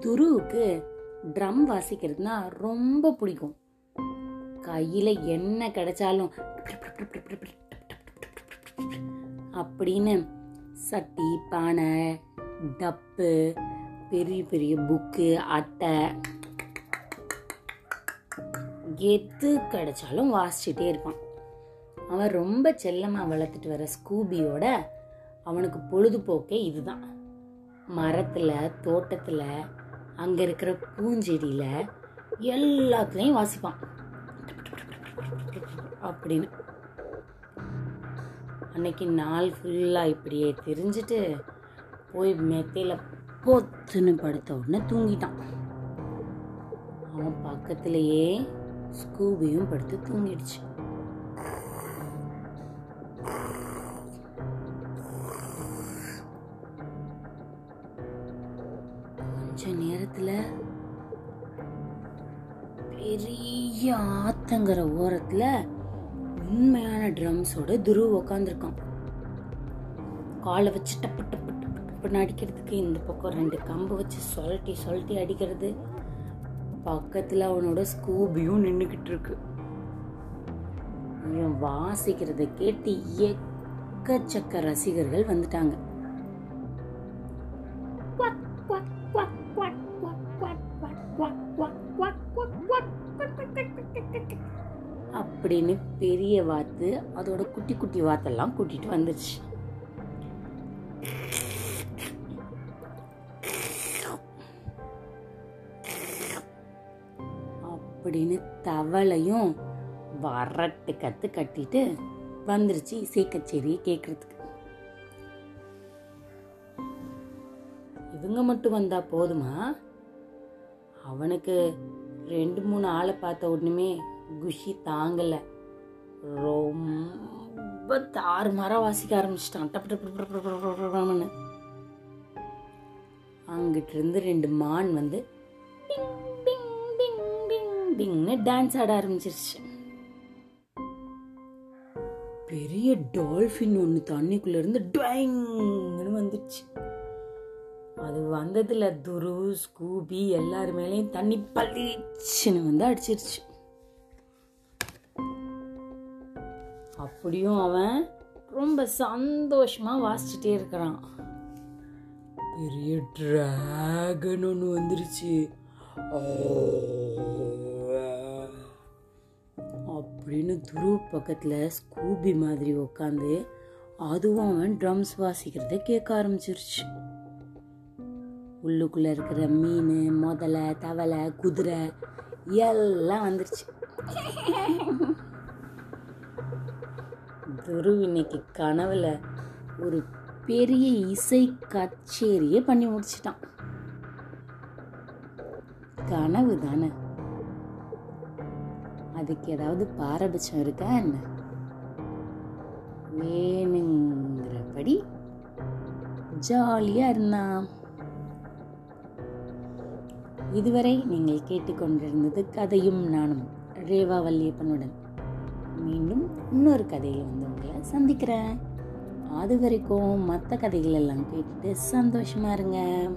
துருவுக்கு drum வாசிக்கிறதுனா ரொம்ப பிடிக்கும் கையில என்ன கிடைச்சாலும் அப்படின்னு சட்டி பானை டப்பு பெரிய பெரிய புக்கு அட்டை எது கிடைச்சாலும் வாசிச்சுட்டே இருப்பான் அவன் ரொம்ப செல்லமாக வளர்த்துட்டு வர ஸ்கூபியோட அவனுக்கு பொழுதுபோக்கே இதுதான் மரத்தில் தோட்டத்தில் அங்கே இருக்கிற பூஞ்செடியில் எல்லாத்துலேயும் வாசிப்பான். அப்படின்னு. அன்னைக்கு நாள் ஃபுல்லாக இப்படியே தெரிஞ்சுட்டு போய் மெத்தையில் போத்துன்னு படுத்த உடனே தூங்கிட்டான். அவன் பக்கத்துலேயே ஸ்கூபியும் படுத்து தூங்கிடுச்சு. கொஞ்ச நேரத்தில் பெரிய ஆத்தங்கிற ஓரத்தில் உண்மையான ட்ரம்ஸோட துருவ உக்காந்துருக்கான். காலை வச்சு டப்பு டப்பு டப்பு டப்புன்னு அடிக்கிறதுக்கு இந்த பக்கம் ரெண்டு கம்பு வச்சு சொலட்டி சொலட்டி அடிக்கிறது. பக்கத்தில் அவனோட ஸ்கூபியும் நின்றுக்கிட்டு இருக்கு இவன் வாசிக்கிறத கேட்டு எக்கச்சக்க ரசிகர்கள் வந்துட்டாங்க. அப்படின்னு பெரிய வாத்து அதோட குட்டி குட்டி வாத்தெல்லாம் கூட்டிட்டு வந்துருச்சு. அப்படின்னு தவளையும் வரட்டு கத்து கட்டிட்டு வந்துருச்சு இசைக்கச்சேரியை கேட்கறதுக்கு இவங்க மட்டும் வந்தா போதுமா? அவனுக்கு ரெண்டு மூணு ஆளை பார்த்த உடனே குஷி தாங்கலை. ரொம்ப தாறுமாறாக வாசிக்க ஆரம்பிச்சிட்டான். டப்பு டப்பு அங்கிட்டு இருந்து ரெண்டு மான் வந்து டிங்னு டான்ஸ் ஆட ஆரம்பிச்சிருச்சு. பெரிய டால்ஃபின் ஒன்று தண்ணிக்குள்ள இருந்து டுவைங்னு வந்துச்சு அது வந்ததுல துரு ஸ்கூபி எல்லார் மேலேயும் தண்ணி பளிச்சுன்னு வந்து அடிச்சிருச்சு. அப்படியும் அவன் ரொம்ப சந்தோஷமா வாசிச்சுட்டே இருக்கிறான். பெரிய டிராகன் ஒன்று வந்துருச்சு. அப்படின்னு துருவ பக்கத்துல ஸ்கூபி மாதிரி உக்காந்து அதுவும் அவன் ட்ரம்ஸ் வாசிக்கிறத கேட்க ஆரம்பிச்சிருச்சு. உள்ளுக்குள்ள இருக்கிற மீன் முதலை தவளை குதிரை எல்லாம் வந்துருச்சு. துரு இன்னைக்கு கனவுல ஒரு பெரிய இசை கச்சேரியே பண்ணி முடிச்சிட்டான். கனவு தானே? அதுக்கு ஏதாவது பாரபட்சம் இருக்கா என்ன? வேணுங்கிறபடி ஜாலியா இருந்தான். இதுவரை நீங்கள் கேட்டுக்கொண்டிருந்தது கதையும் நானும் ரேவா வல்லியப்பனுடன். மீண்டும் இன்னொரு கதையில் வந்து உங்களை சந்திக்கிறேன். அது வரைக்கும் மற்ற கதைகள் எல்லாம் கேட்டுட்டு சந்தோஷமாக இருங்க.